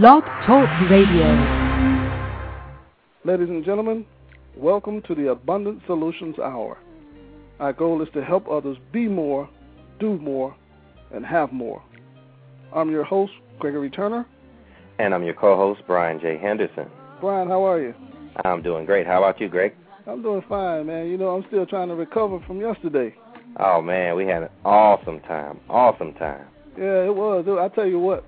Blog Talk Radio. Ladies and gentlemen, welcome to the Abundant Solutions Hour. Our goal is to help others be more, do more, and have more. I'm your host, Gregory Turner. And I'm your co host, Brian J. Henderson. Brian, how are you? I'm doing great. How about you, Greg? I'm doing fine, man. You know, I'm still trying to recover from yesterday. Oh, man, we had an awesome time. Awesome time. Yeah, it was. I tell you what,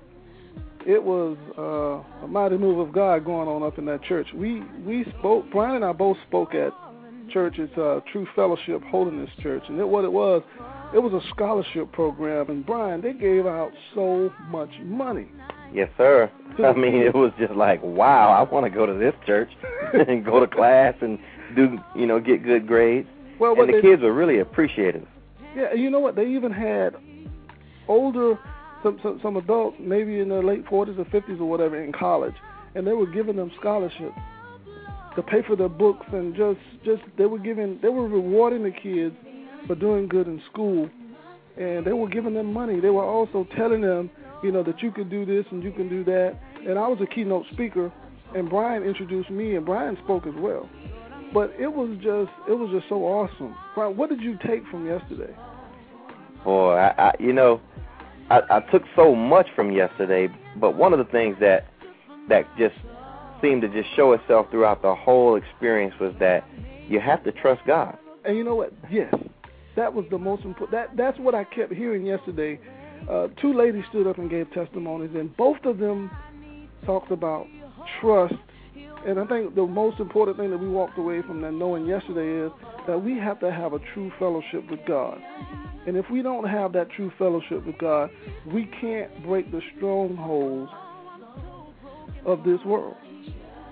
it was uh, a mighty move of God going on up in that church. We we spoke. Brian and I both spoke at church's uh, True Fellowship Holiness Church, and it, what it was, it was a scholarship program. And Brian, they gave out so much money. Yes, sir. I mean, it was just like, wow, I want to go to this church and go to class and do, you know, get good grades. Well, and the they, kids were really appreciative. Yeah, you know what? They even had older some, some some adults, maybe in their late 40s or 50s or whatever, in college, and they were giving them scholarships to pay for their books and just just they were giving they were rewarding the kids for doing good in school, and they were giving them money. They were also telling them, you know, that you can do this and you can do that. And I was a keynote speaker, and Brian introduced me, and Brian spoke as well. But it was just it was just so awesome. Brian, what did you take from yesterday? Boy, I, I you know I, I took so much from yesterday, but one of the things that that just seemed to just show itself throughout the whole experience was that you have to trust God. And you know what? Yes, that was the most important. That that's what I kept hearing yesterday. Uh, two ladies stood up and gave testimonies, and both of them talked about trust. And I think the most important thing that we walked away from that knowing yesterday is that we have to have a true fellowship with God. And if we don't have that true fellowship with God, we can't break the strongholds of this world.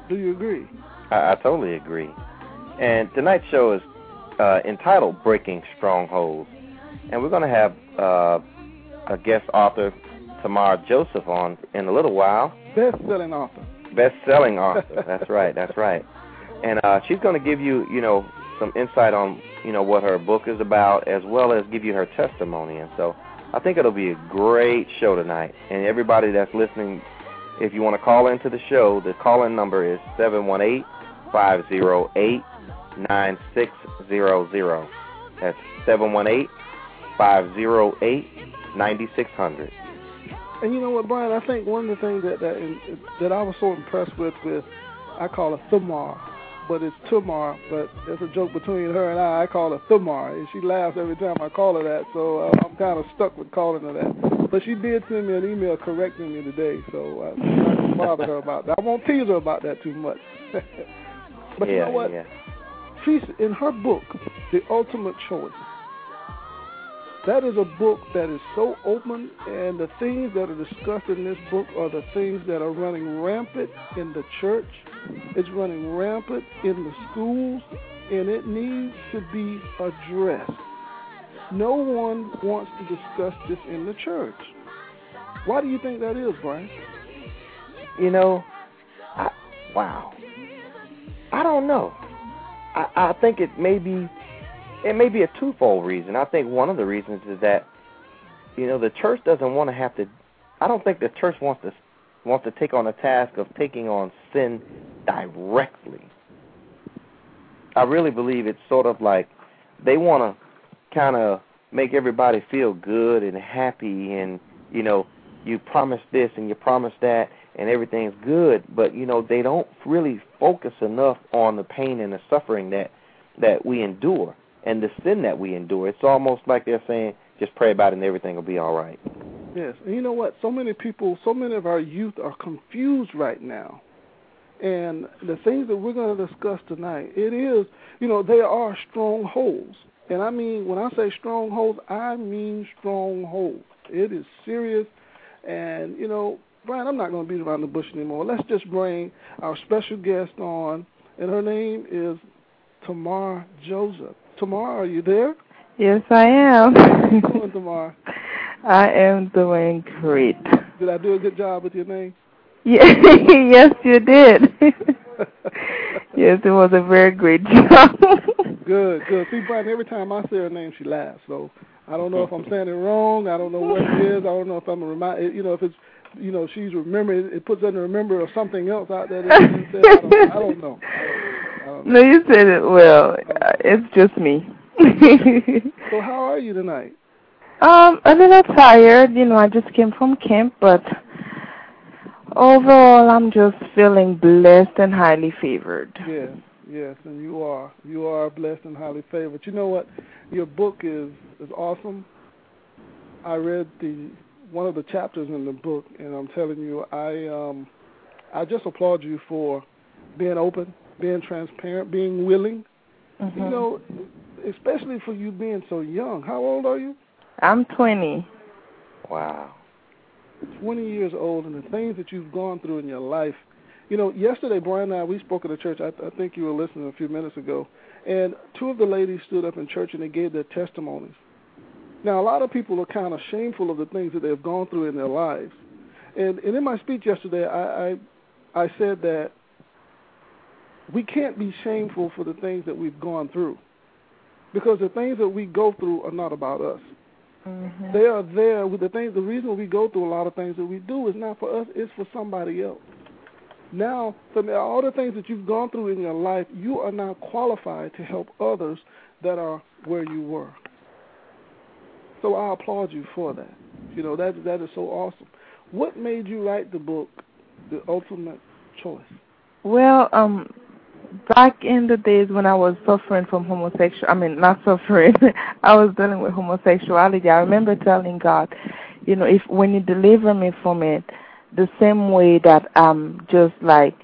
Do you agree? I, I totally agree. And tonight's show is uh, entitled Breaking Strongholds. And we're going to have uh, a guest author, Tamar Joseph, on in a little while. Best selling author. Best selling author. that's right. That's right. And uh, she's going to give you, you know, some insight on you know what her book is about, as well as give you her testimony. And so I think it'll be a great show tonight. And everybody that's listening, if you want to call into the show, the call-in number is seven one eight five zero eight nine six zero zero. That's seven one eight five zero eight ninety six hundred. And you know what, Brian? I think one of the things that that that I was so impressed with with I call it Thamar but it's Tumar. But there's a joke between her and I. I call her Thumar, and she laughs every time I call her that. So uh, I'm kind of stuck with calling her that. But she did send me an email correcting me today, so uh, I'm not gonna bother her about that. I won't tease her about that too much. but yeah, you know what? Yeah. She's in her book, The Ultimate Choice. That is a book that is so open, and the things that are discussed in this book are the things that are running rampant in the church. It's running rampant in the schools, and it needs to be addressed. No one wants to discuss this in the church. Why do you think that is, Brian? You know, I, wow. I don't know. I, I think it may be it may be a twofold reason. I think one of the reasons is that you know the church doesn't want to have to. I don't think the church wants to wants to take on the task of taking on sin directly. I really believe it's sort of like they want to kind of make everybody feel good and happy and you know you promise this and you promise that and everything's good but you know they don't really focus enough on the pain and the suffering that that we endure and the sin that we endure. It's almost like they're saying, just pray about it and everything will be all right. Yes, and you know what? So many people, so many of our youth are confused right now. And the things that we're going to discuss tonight, it is, you know, there are strongholds. And I mean, when I say strongholds, I mean strongholds. It is serious. And, you know, Brian, I'm not going to beat around the bush anymore. Let's just bring our special guest on, and her name is Tamar Joseph. Tamar, are you there? Yes, I am. How you doing, Tamar? I am doing great. Did I do a good job with your name? Yeah, yes, you did. yes, it was a very great job. good, good. See, Brian, every time I say her name, she laughs. So I don't know if I'm saying it wrong. I don't know what it is. I don't know if I'm a remind. You know, if it's you know she's remembering. It puts her to remember of something else out there. That. I, don't, I don't know. I don't know. No, you said it well. Uh, It's just me. So how are you tonight? um, a little tired. You know, I just came from camp, but overall, I'm just feeling blessed and highly favored. Yes, yes, and you are. You are blessed and highly favored. You know what? Your book is is awesome. I read the one of the chapters in the book, and I'm telling you, I um, I just applaud you for being open, being transparent, being willing. Mhm. You know, especially for you being so young. How old are you? I'm 20. Wow. 20 years old, and the things that you've gone through in your life. You know, yesterday, Brian and I, we spoke at a church. I, I think you were listening a few minutes ago, and two of the ladies stood up in church and they gave their testimonies. Now, a lot of people are kind of shameful of the things that they've gone through in their lives, and and in my speech yesterday, I I, I said that we can't be shameful for the things that we've gone through, because the things that we go through are not about us. Mhm. They are there with the things. The reason we go through a lot of things that we do is not for us; it's for somebody else. Now, from all the things that you've gone through in your life, you are now qualified to help others that are where you were. So I applaud you for that. You know that that is so awesome. What made you write the book, The Ultimate Choice? Well, um, back in the days when I was suffering from homosexual, I mean, not suffering, I was dealing with homosexuality. I remember telling God, you know, if when you deliver me from it, the same way that I'm just like,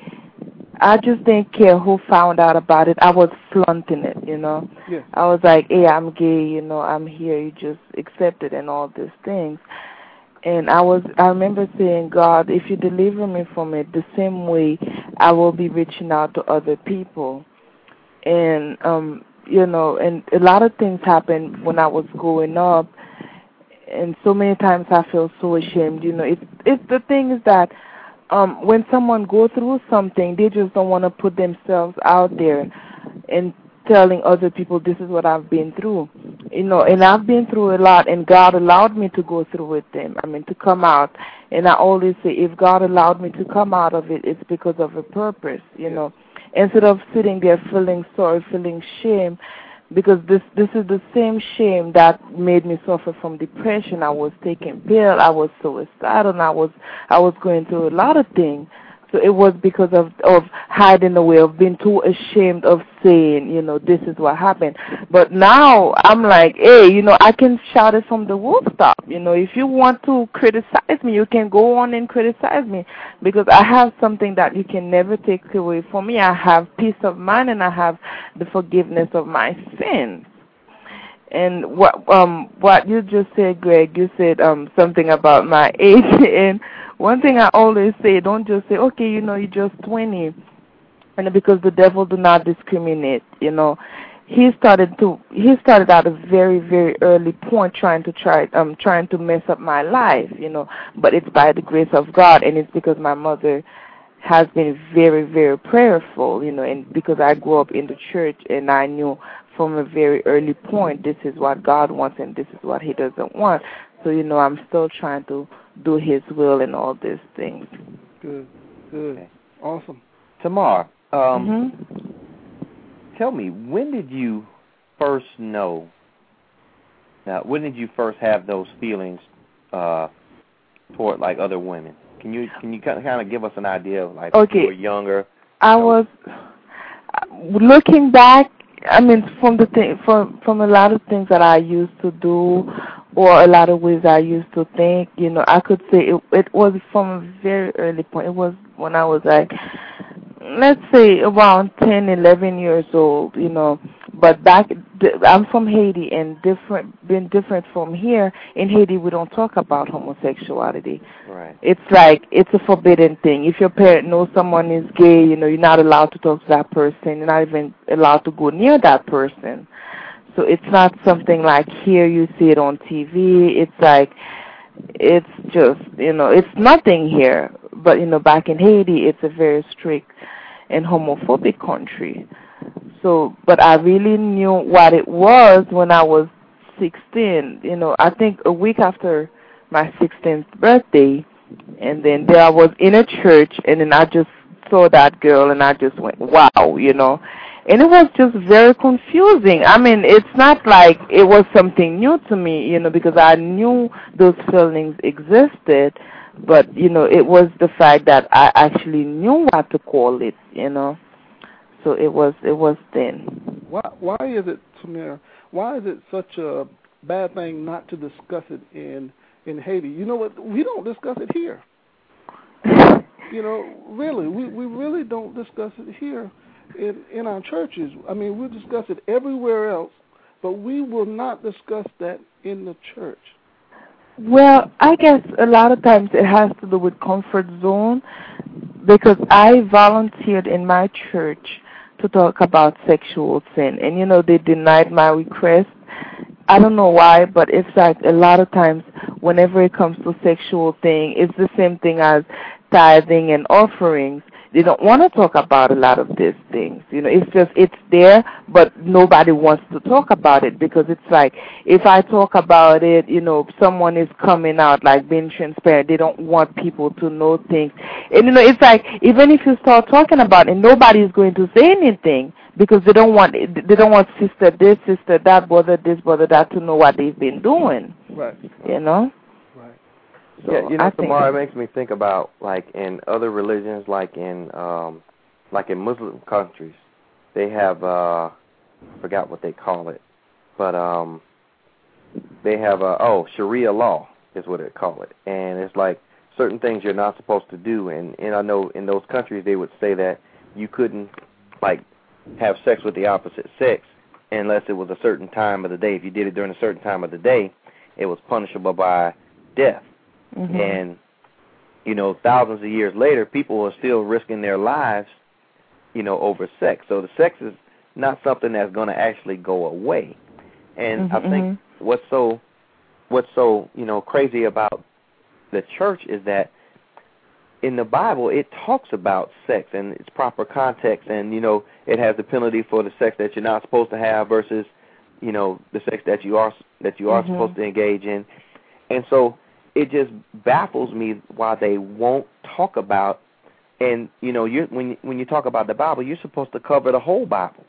I just didn't care who found out about it. I was flaunting it, you know. Yes. I was like, hey, I'm gay, you know, I'm here, you just accept it and all these things. And I was, I remember saying, God, if you deliver me from it, the same way I will be reaching out to other people. And, um, you know, and a lot of things happened when I was growing up. And so many times I feel so ashamed, you know. It's, it's the thing is that, um, when someone go through something, they just don't want to put themselves out there and telling other people this is what I've been through. You know, and I've been through a lot and God allowed me to go through with them. I mean to come out. And I always say if God allowed me to come out of it it's because of a purpose, you know. Instead of sitting there feeling sorry, feeling shame because this this is the same shame that made me suffer from depression. I was taking pill, I was suicidal, and I was I was going through a lot of things. So it was because of of hiding away, of being too ashamed of saying, you know, this is what happened. But now I'm like, hey, you know, I can shout it from the rooftop. You know, if you want to criticize me, you can go on and criticize me because I have something that you can never take away from me. I have peace of mind and I have the forgiveness of my sins. And what um what you just said, Greg, you said um something about my age and one thing I always say, don't just say, Okay, you know, you're just twenty and because the devil do not discriminate, you know. He started to he started at a very, very early point trying to try um trying to mess up my life, you know. But it's by the grace of God and it's because my mother has been very, very prayerful, you know, and because I grew up in the church and I knew from a very early point this is what God wants and this is what he doesn't want. So, you know, I'm still trying to do his will and all these things. Good, good, Okay. awesome. Tamar, um, Mhm. tell me, when did you first know? Now, when did you first have those feelings uh, toward like other women? Can you can you kind of give us an idea of like when Okay. you were younger? I was looking back. I mean, from the thing, from from a lot of things that I used to do, or a lot of ways I used to think. You know, I could say it. It was from a very early point. It was when I was like, let's say around ten, eleven years old. You know, but back, I'm from Haiti, and different, been different from here. In Haiti, we don't talk about homosexuality Right. it's like it's a forbidden thing. If your parent knows someone is gay, you know, you're not allowed to talk to that person. You're not even allowed to go near that person. So it's not something like here you see it on TV. It's like it's just you know it's nothing here. But you know back in Haiti, it's a very strict and homophobic country. So, but I really knew what it was when I was 16. You know, I think a week after my 16th birthday, And then there I was in a church, and then I just saw that girl, and I just went, wow, you know. And it was just very confusing. I mean, it's not like it was something new to me, you know, because I knew those feelings existed, but you know, it was the fact that I actually knew what to call it, you know. So it was it was then. Why why is it, Tamir? Why is it such a bad thing not to discuss it in in Haiti? You know what? We don't discuss it here. you know, really, we we really don't discuss it here in in our churches. I mean, we'll discuss it everywhere else, but we will not discuss that in the church. Well, I guess a lot of times it has to do with comfort zone because I volunteered in my church to talk about sexual sin and you know they denied my request. I don't know why, but it's like a lot of times whenever it comes to sexual thing, it's the same thing as tithing and offerings they don't want to talk about a lot of these things. You know, it's just it's there, but nobody wants to talk about it because it's like if I talk about it, you know, someone is coming out like being transparent. They don't want people to know things, and you know, it's like even if you start talking about it, nobody is going to say anything because they don't want they don't want sister this, sister that, brother this, brother that to know what they've been doing. Right. You know. So yeah, you know, Tamara, it makes me think about like in other religions, like in um, like in Muslim countries, they have uh, forgot what they call it, but um, they have uh, oh Sharia law is what they call it, and it's like certain things you're not supposed to do, and and I know in those countries they would say that you couldn't like have sex with the opposite sex unless it was a certain time of the day. If you did it during a certain time of the day, it was punishable by death. Mm-hmm. And you know, thousands of years later, people are still risking their lives, you know, over sex. So the sex is not something that's going to actually go away. And mm-hmm, I think mm-hmm. what's so what's so you know crazy about the church is that in the Bible it talks about sex and its proper context, and you know it has the penalty for the sex that you're not supposed to have versus you know the sex that you are that you are mm-hmm. supposed to engage in, and so it just baffles me why they won't talk about and you know you when when you talk about the bible you're supposed to cover the whole bible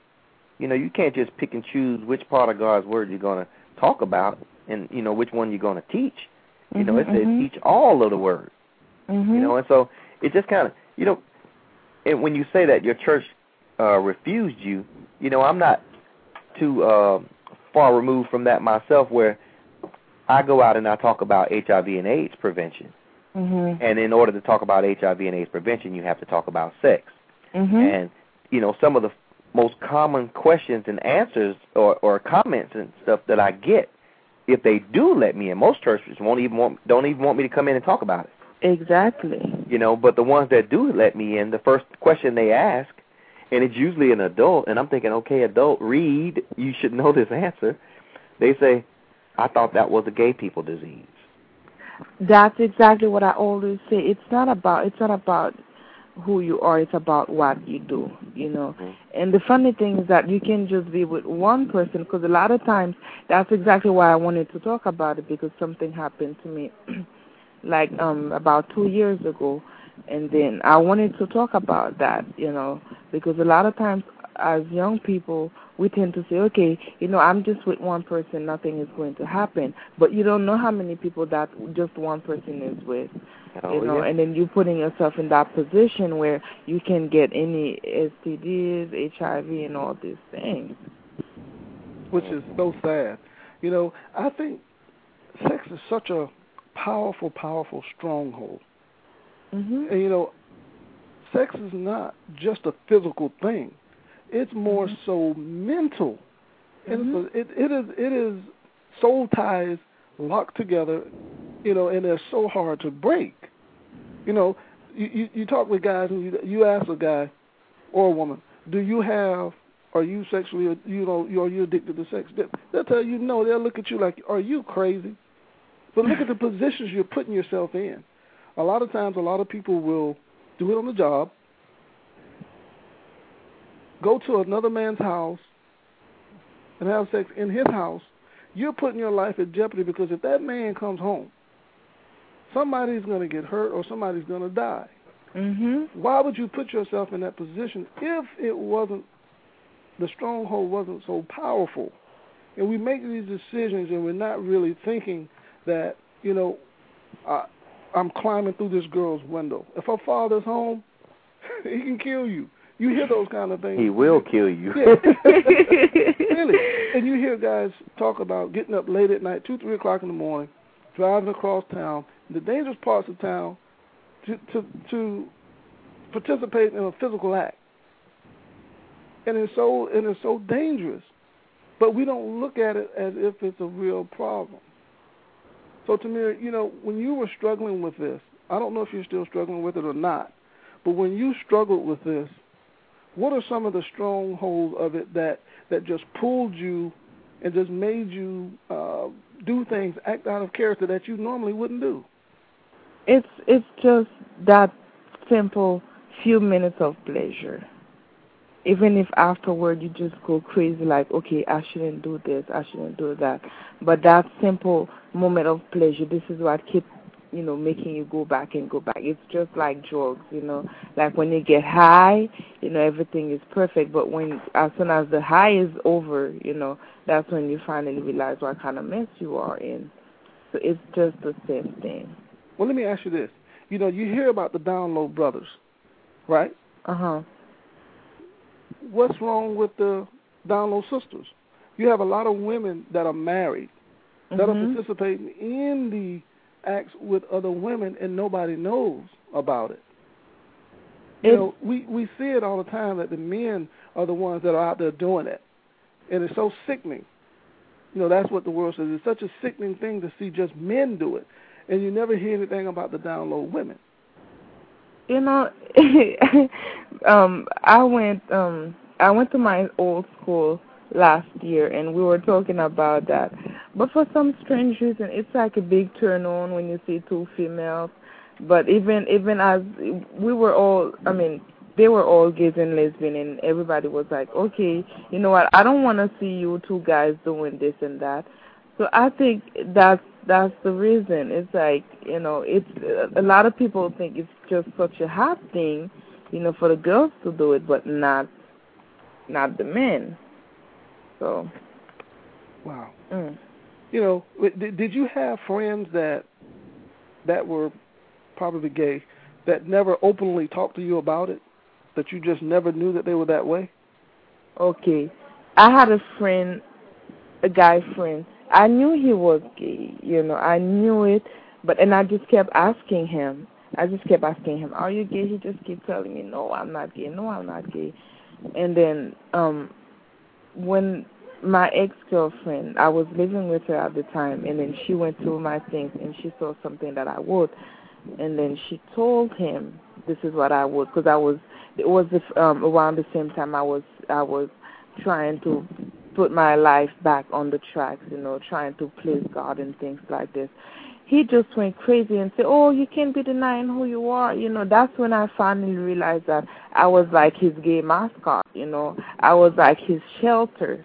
you know you can't just pick and choose which part of god's word you're going to talk about and you know which one you're going to teach you mm-hmm, know it says mm-hmm. teach all of the word mm-hmm. you know and so it just kind of you know and when you say that your church uh refused you you know i'm not too uh far removed from that myself where I go out and I talk about HIV and AIDS prevention. Mm-hmm. And in order to talk about HIV and AIDS prevention, you have to talk about sex. Mm-hmm. And you know, some of the most common questions and answers or, or comments and stuff that I get, if they do let me in, most churches won't even want don't even want me to come in and talk about it. Exactly. You know, but the ones that do let me in, the first question they ask, and it's usually an adult, and I'm thinking, okay, adult, read, you should know this answer. They say, I thought that was a gay people disease. That's exactly what I always say. It's not about it's not about who you are, it's about what you do, you know. Mm-hmm. And the funny thing is that you can just be with one person because a lot of times that's exactly why I wanted to talk about it because something happened to me like um about 2 years ago and then I wanted to talk about that, you know, because a lot of times as young people we tend to say, okay, you know, I'm just with one person, nothing is going to happen. But you don't know how many people that just one person is with. Oh, you know, yeah. and then you're putting yourself in that position where you can get any STDs, HIV, and all these things. Which is so sad. You know, I think sex is such a powerful, powerful stronghold. hmm And you know, sex is not just a physical thing. It's more Mhm. so mental. And Mhm. it's it, it is it is soul ties locked together, you know, and they're so hard to break. You know, you, you, you talk with guys and you you ask a guy or a woman, do you have are you sexually you know are you addicted to sex? They- They'll tell you no. They'll look at you like, are you crazy? But look at the positions you're putting yourself in. A lot of times, a lot of people will do it on the job, go to another man's house and have sex in his house, you're putting your life at jeopardy because if that man comes home somebody's going to get hurt or somebody's going to die. Mhm. Why would you put yourself in that position if it wasn't the stronghold wasn't so powerful? And we make these decisions and we're not really thinking that you know I, I'm climbing through this girl's window. If her father's home, he can kill you. You hear those kind of things. He will kill you. Yeah. really. And you hear guys talk about getting up late at night, two, three o'clock in the morning, driving across town, the dangerous parts of town, to to to participate in a physical act. And it's so and it's so dangerous. But we don't look at it as if it's a real problem. So Tamir, you know, when you were struggling with this, I don't know if you're still struggling with it or not, but when you struggled with this, what are some of the strongholds of it that that just pulled you and just made you uh, do things, act out of character that you normally wouldn't do? It's it's just that simple few minutes of pleasure. Even if afterward you just go crazy like, okay, I shouldn't do this, I shouldn't do that. But that simple moment of pleasure, this is what keeps you know, making you go back and go back. It's just like drugs, you know. Like when you get high, you know, everything is perfect. But when as soon as the high is over, you know, that's when you finally realize what kind of mess you are in. So it's just the same thing. Well, let me ask you this. You know, you hear about the down low brothers, right? Uh huh. What's wrong with the down low sisters? You have a lot of women that are married that Mhm. are participating in the acts with other women and nobody knows about it. You know, we we see it all the time that the men are the ones that are out there doing it, and it's so sickening. You know, that's what the world says. It's such a sickening thing to see just men do it, and you never hear anything about the down low women. You know, um, I went um I went to my old school last year and we were talking about that. But for some strange reason it's like a big turn on when you see two females. But even even as we were all I mean, they were all gays and lesbian and everybody was like, Okay, you know what, I don't wanna see you two guys doing this and that. So I think that's that's the reason. It's like you know, it's a lot of people think it's just such a hot thing, you know, for the girls to do it, but not not the men. So, Wow. mm. You know, did, did you have friends that that were probably gay that never openly talked to you about it? That you just never knew that they were that way? okay. I had a friend, a guy friend. I knew he was gay, you know, I knew it, but and I just kept asking him. I just kept asking him, "Are you gay?" He just kept telling me, "No, I'm not gay. No, I'm not gay." And then um when my ex girlfriend, I was living with her at the time, and then she went through my things and she saw something that I would, and then she told him, "This is what I would," because I was. It was um, around the same time I was I was trying to put my life back on the tracks, you know, trying to please God and things like this. He just went crazy and said, "Oh, you can't be denying who you are." You know, that's when I finally realized that I was like his gay mascot. You know, I was like his shelter.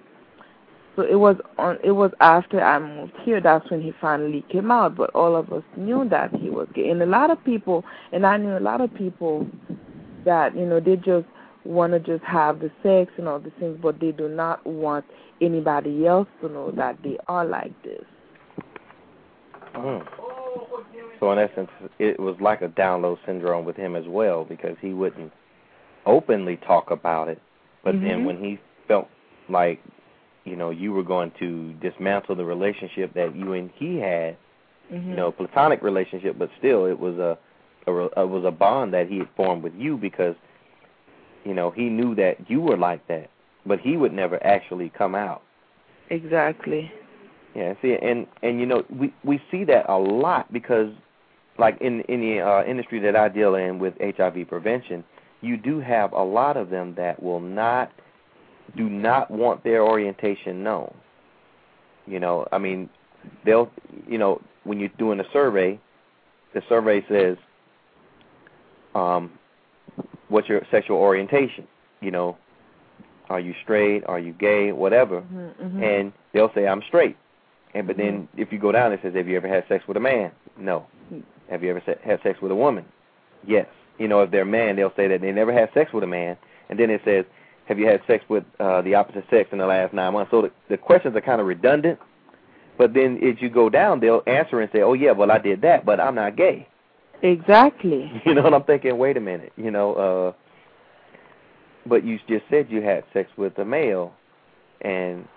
So it was on. It was after I moved here. That's when he finally came out. But all of us knew that he was gay, and a lot of people, and I knew a lot of people that you know they just want to just have the sex and all the things, but they do not want anybody else to know that they are like this. Mm. So in essence, it was like a down low syndrome with him as well because he wouldn't openly talk about it, but then Mhm. when he felt like you know you were going to dismantle the relationship that you and he had, Mm-hmm. you know, platonic relationship, but still it was a, a it was a bond that he had formed with you because you know he knew that you were like that, but he would never actually come out. Exactly. Yeah, see, and and you know we we see that a lot because, like in in the uh, industry that I deal in with HIV prevention, you do have a lot of them that will not do not want their orientation known. You know, I mean, they'll you know when you're doing a survey, the survey says, um, what's your sexual orientation? You know, are you straight? Are you gay? Whatever Mm-hmm. and they'll say I'm straight. And but then if you go down, it says, "Have you ever had sex with a man?" No. Have you ever se- had sex with a woman? Yes. You know, if they're a man, they'll say that they never had sex with a man. And then it says, "Have you had sex with uh, the opposite sex in the last nine months?" So the, the questions are kind of redundant. But then as you go down, they'll answer and say, "Oh yeah, well I did that, but I'm not gay." Exactly. You know, and I'm thinking, wait a minute, you know, uh but you just said you had sex with a male and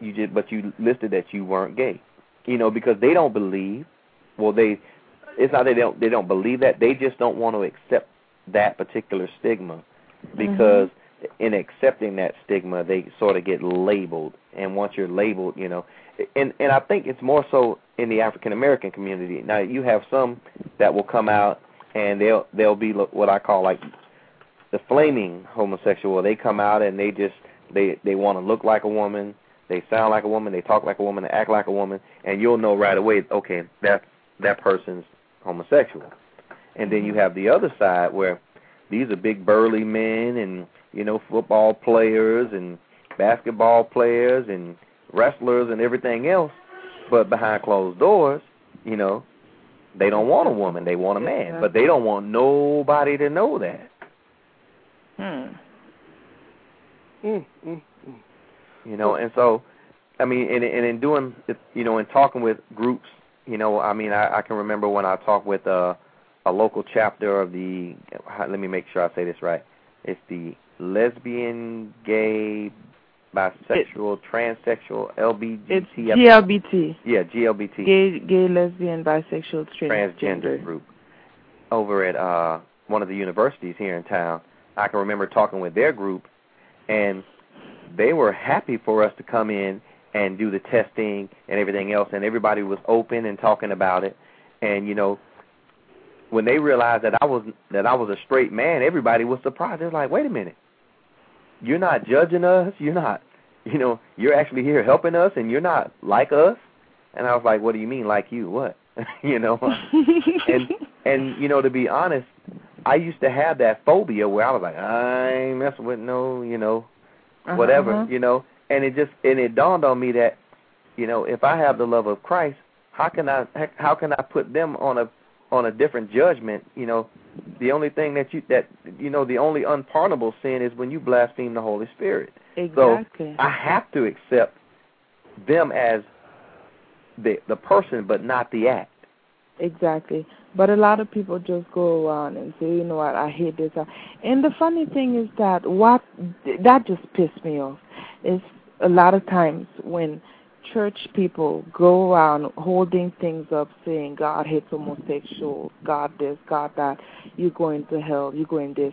you just but you listed that you weren't gay. You know, because they don't believe well they it's not that they don't they don't believe that, they just don't want to accept that particular stigma because mm-hmm. In accepting that stigma they sort of get labeled and once you're labeled, you know, and and I think it's more so in the African American community. Now you have some that will come out and they'll they'll be what I call like the flaming homosexual. They come out and they just they they want to look like a woman, they sound like a woman, they talk like a woman, they act like a woman, and you'll know right away. Okay, that that person's homosexual. And then you have the other side where these are big burly men and you know football players and basketball players and wrestlers and everything else, but behind closed doors, you know, they don't want a woman, they want a man, but they don't want nobody to know that. Hmm. Mm, mm, mm. You know, and so, I mean, and, and in doing, you know, in talking with groups, you know, I mean, I, I can remember when I talked with uh, a local chapter of the, let me make sure I say this right. It's the lesbian, gay, bisexual, it, transsexual, LBGT. It's GLBT. Yeah, GLBT. Gay, gay, lesbian, bisexual, transgender, transgender group over at uh one of the universities here in town. I can remember talking with their group, and they were happy for us to come in and do the testing and everything else, and everybody was open and talking about it. And you know, when they realized that I was that I was a straight man, everybody was surprised. They're like, "Wait a minute, you're not judging us. You're not, you know, you're actually here helping us, and you're not like us." And I was like, "What do you mean, like you? What?" you know, and and you know, to be honest, I used to have that phobia where I was like, I ain't messing with no, you know, whatever, uh-huh. you know. And it just and it dawned on me that, you know, if I have the love of Christ, how can I how can I put them on a on a different judgment? You know, the only thing that you that you know the only unpardonable sin is when you blaspheme the Holy Spirit. Exactly. So I have to accept them as the the person, but not the act. Exactly. But a lot of people just go around and say, you know what, I hate this. And the funny thing is that what that just pissed me off is a lot of times when church people go around holding things up saying God hates homosexuals, God this, God that, you're going to hell, you're going this.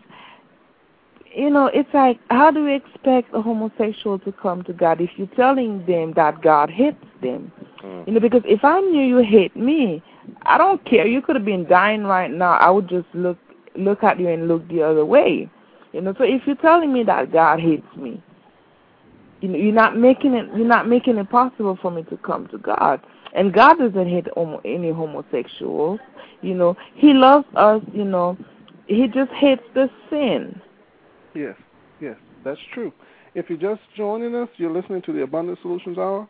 You know, it's like, how do we expect a homosexual to come to God if you're telling them that God hates them? Mm. You know, because if I knew you hate me, I don't care. You could have been dying right now. I would just look look at you and look the other way. You know, so if you're telling me that God hates me, you know, you're not making it you're not making it possible for me to come to God. And God doesn't hate homo, any homosexuals. You know, He loves us. You know, He just hates the sin. Yes, yes, that's true. If you're just joining us, you're listening to the Abundant Solutions Hour.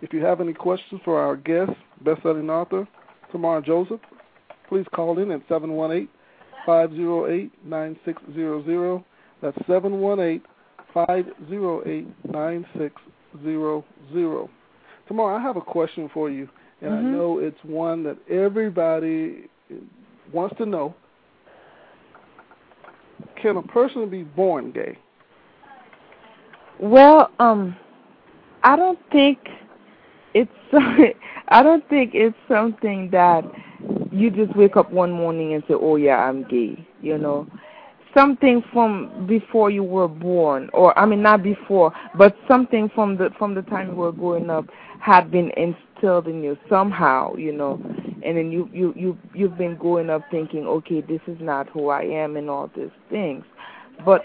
If you have any questions for our guest, best-selling author Tamar Joseph, please call in at 718 508 9600. That's 718 508 9600. Tamar, I have a question for you, and mm-hmm. I know it's one that everybody wants to know. Can a person be born gay? Well, um, I don't think it's I don't think it's something that you just wake up one morning and say, "Oh yeah, I'm gay." You know, something from before you were born, or I mean, not before, but something from the from the time you were growing up had been instilled in you somehow. You know, and then you you you you've been growing up thinking, "Okay, this is not who I am," and all these things. But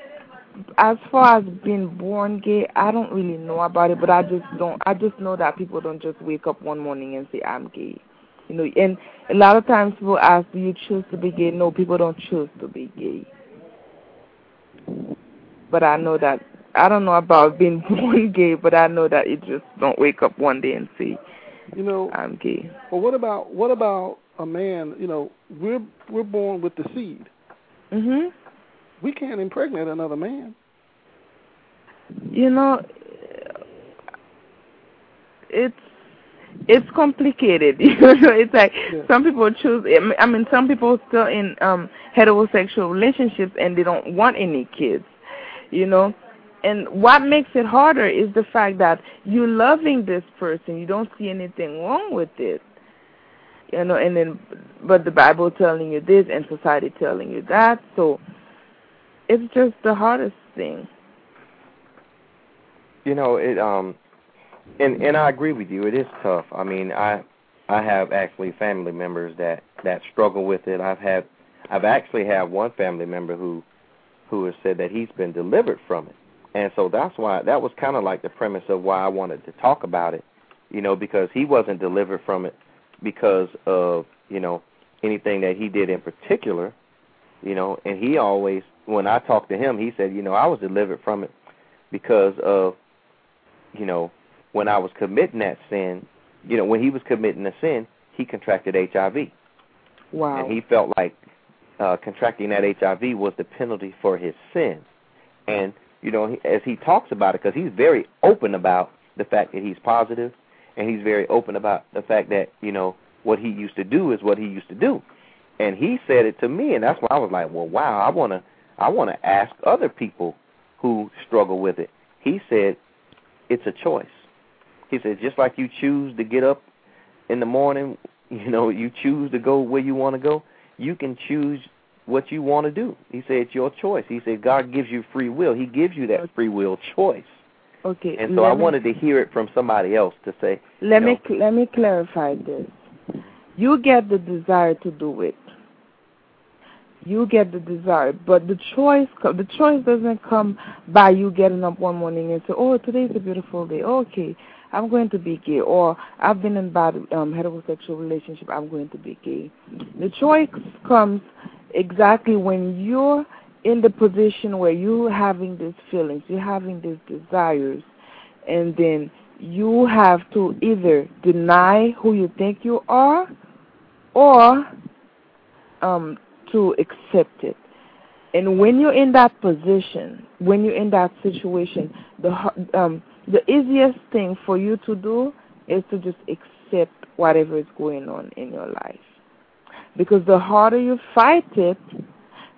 as far as being born gay, I don't really know about it, but I just don't. I just know that people don't just wake up one morning and say I'm gay, you know. And a lot of times people ask, "Do you choose to be gay?" No, people don't choose to be gay. But I know that I don't know about being born gay, but I know that you just don't wake up one day and say, you know, I'm gay. Well, what about what about a man? You know, we're we're born with the seed. Mhm. We can't impregnate another man. You know, it's it's complicated. You know, it's like Yeah. some people choose. I mean, some people still in um heterosexual relationships and they don't want any kids. You know, and what makes it harder is the fact that you're loving this person. You don't see anything wrong with it. You know, and then but the Bible telling you this and society telling you that. So it's just the hardest thing. You know, it um and and I agree with you. It is tough. I mean, I I have actually family members that that struggle with it. I've had I've actually had one family member who who has said that he's been delivered from it. And so that's why that was kind of like the premise of why I wanted to talk about it, you know, because he wasn't delivered from it because of, you know, anything that he did in particular, you know, and he always when I talked to him, he said, you know, I was delivered from it because of you know, when I was committing that sin, you know, when he was committing the sin, he contracted HIV. Wow. And he felt like uh, contracting that HIV was the penalty for his sin. And, you know, as he talks about it, because he's very open about the fact that he's positive, and he's very open about the fact that, you know, what he used to do is what he used to do. And he said it to me, and that's why I was like, well, wow, I want to I want to ask other people who struggle with it. He said, it's a choice. He said, just like you choose to get up in the morning, you know, you choose to go where you want to go, you can choose what you want to do. He said, it's your choice. He said, God gives you free will. He gives you that free will choice. Okay. And so I me- wanted to hear it from somebody else to say, Let me know, let me clarify this. You get the desire to do it. You get the desire, but the choice the choice doesn't come by you getting up one morning and say, "Oh, today's a beautiful day. Okay, I'm going to be gay," or "I've been in bad um, heterosexual relationship. I'm going to be gay." The choice comes exactly when you're in the position where you're having these feelings, you're having these desires, and then you have to either deny who you think you are or um, to accept it. And when you're in that position, when you're in that situation, the um, the easiest thing for you to do is to just accept whatever is going on in your life. Because the harder you fight it,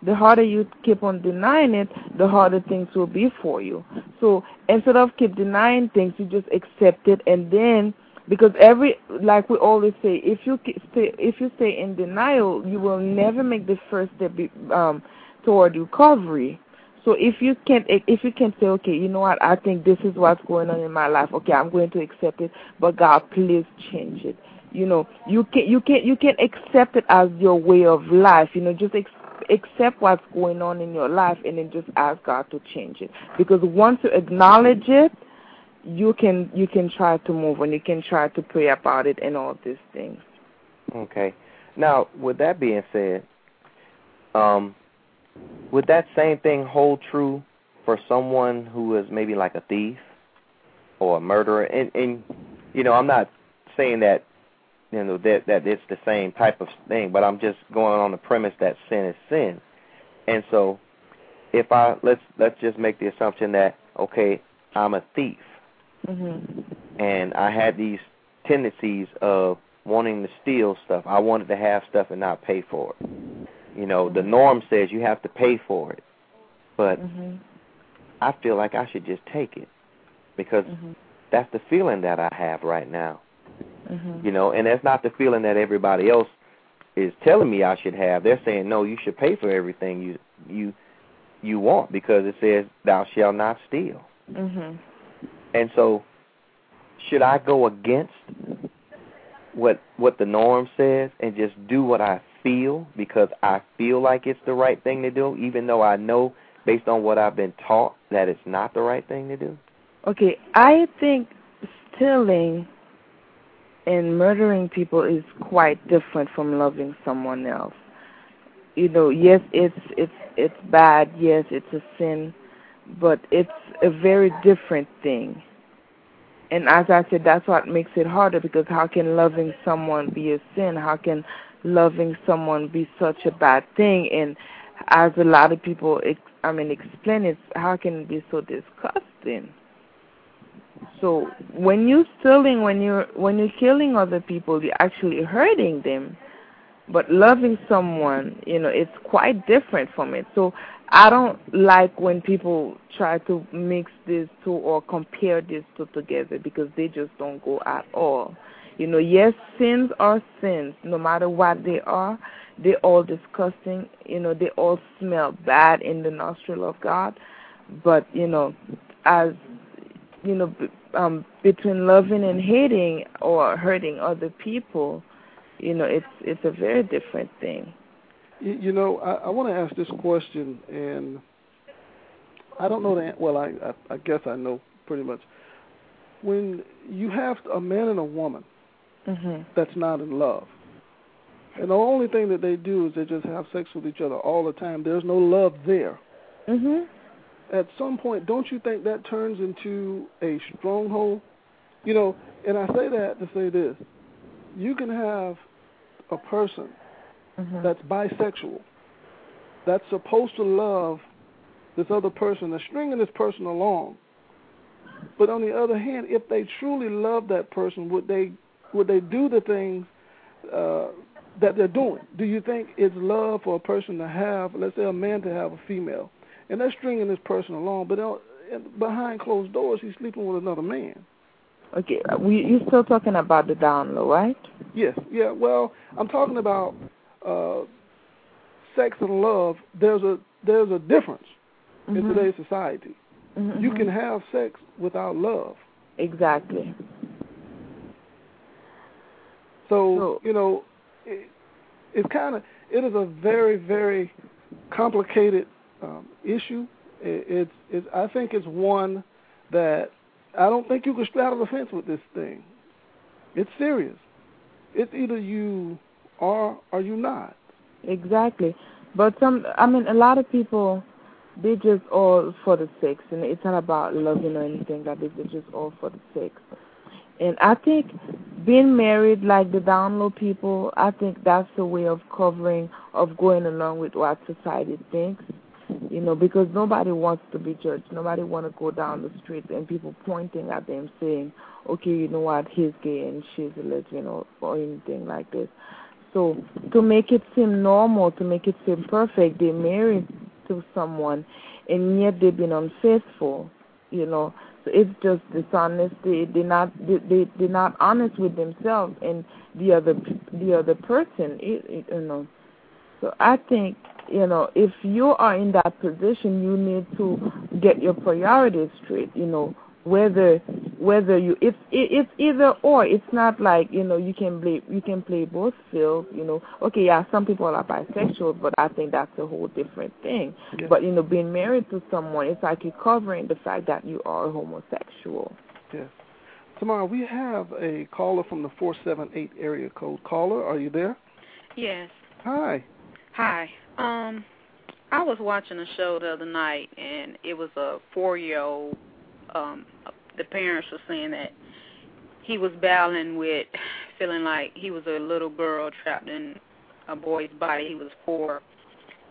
the harder you keep on denying it, the harder things will be for you. So instead of keep denying things, you just accept it, and then because every like we always say, if you stay if you stay in denial, you will never make the first step um, toward recovery. So if you can if you can say, okay, you know what, I think this is what's going on in my life. Okay, I'm going to accept it, but God, please change it. You know, you can you can you can accept it as your way of life. You know, just ex- accept what's going on in your life and then just ask God to change it. Because once you acknowledge it, you can you can try to move on. You can try to pray about it and all these things. Okay. Now, with that being said, um, would that same thing hold true for someone who is maybe like a thief or a murderer? And and you know, I'm not saying that you know that that it's the same type of thing, but I'm just going on the premise that sin is sin. And so, if I let's let's just make the assumption that okay, I'm a thief Mhm. and I had these tendencies of wanting to steal stuff. I wanted to have stuff and not pay for it. You know, the norm says you have to pay for it, but Mhm. I feel like I should just take it because Mhm. that's the feeling that I have right now. Mhm. You know, and that's not the feeling that everybody else is telling me I should have. They're saying no, you should pay for everything you you you want because it says thou shalt not steal. Mhm. And so, should I go against what what the norm says and just do what I feel because I feel like it's the right thing to do, even though I know based on what I've been taught that it's not the right thing to do? Okay, I think stealing and murdering people is quite different from loving someone else. You know, yes, it's it's it's bad. Yes, it's a sin, but it's a very different thing. And as I said, that's what makes it harder because how can loving someone be a sin? How can loving someone be such a bad thing? And as a lot of people, I mean, explain it, how can it be so disgusting? So when you're stealing, when you're when you're killing other people, you're actually hurting them. But loving someone, you know, it's quite different from it. So I don't like when people try to mix these two or compare these two together because they just don't go at all. You know, yes, sins are sins, no matter what they are. They're all disgusting. You know, they all smell bad in the nostril of God. But you know, as you know, um, between loving and hating or hurting other people, you know, it's it's a very different thing. You, you know, I, I want to ask this question, and I don't know the well. I, I I guess I know pretty much. When you have a man and a woman mm-hmm. that's not in love, and the only thing that they do is they just have sex with each other all the time. There's no love there. Mhm. At some point, don't you think that turns into a stronghold? You know, and I say that to say this: you can have a person mm-hmm. that's bisexual that's supposed to love this other person, they're stringing this person along. But on the other hand, if they truly love that person, would they would they do the things uh, that they're doing? Do you think it's love for a person to have, let's say, a man to have a female, and they're stringing this person along, but behind closed doors, he's sleeping with another man? Okay, uh, we you're still talking about the down low, right? Yes, yeah. Well, I'm talking about uh, sex and love. There's a there's a difference mm-hmm. in today's society. Mm-hmm. You can have sex without love. Exactly. So, you know, it, it's kind of it is a very very complicated um, issue. It, it's it's I think it's one that I don't think you can straddle the fence with this thing. It's serious. It's either you are or you not. Exactly. But some I mean a lot of people they just all for the sex and it's not about loving or anything like this, they're just all for the sex. And I think being married like the down low people, I think that's a way of covering of going along with what society thinks you know, because nobody wants to be judged. Nobody want to go down the street and people pointing at them saying, okay, you know what, he's gay and she's a lesbian or, or anything like this. So to make it seem normal, to make it seem perfect, they married to someone and yet they've been unfaithful, you know. It's just dishonesty. They're not they they're not honest with themselves and the other the other person. It, it, you know. So I think you know, if you are in that position, you need to get your priorities straight. You know, whether whether you it's it's either or. It's not like you know you can play you can play both fields. You know, okay, yeah, some people are bisexual, but I think that's a whole different thing. Yeah. But you know, being married to someone, it's like you're covering the fact that you are homosexual. Yes. Tamara, we have a caller from the 478 area code. Caller, are you there? Yes. Hi. Hi. Um, I was watching a show the other night, and it was a four-year-old. Um, the parents were saying that he was battling with feeling like he was a little girl trapped in a boy's body. He was four,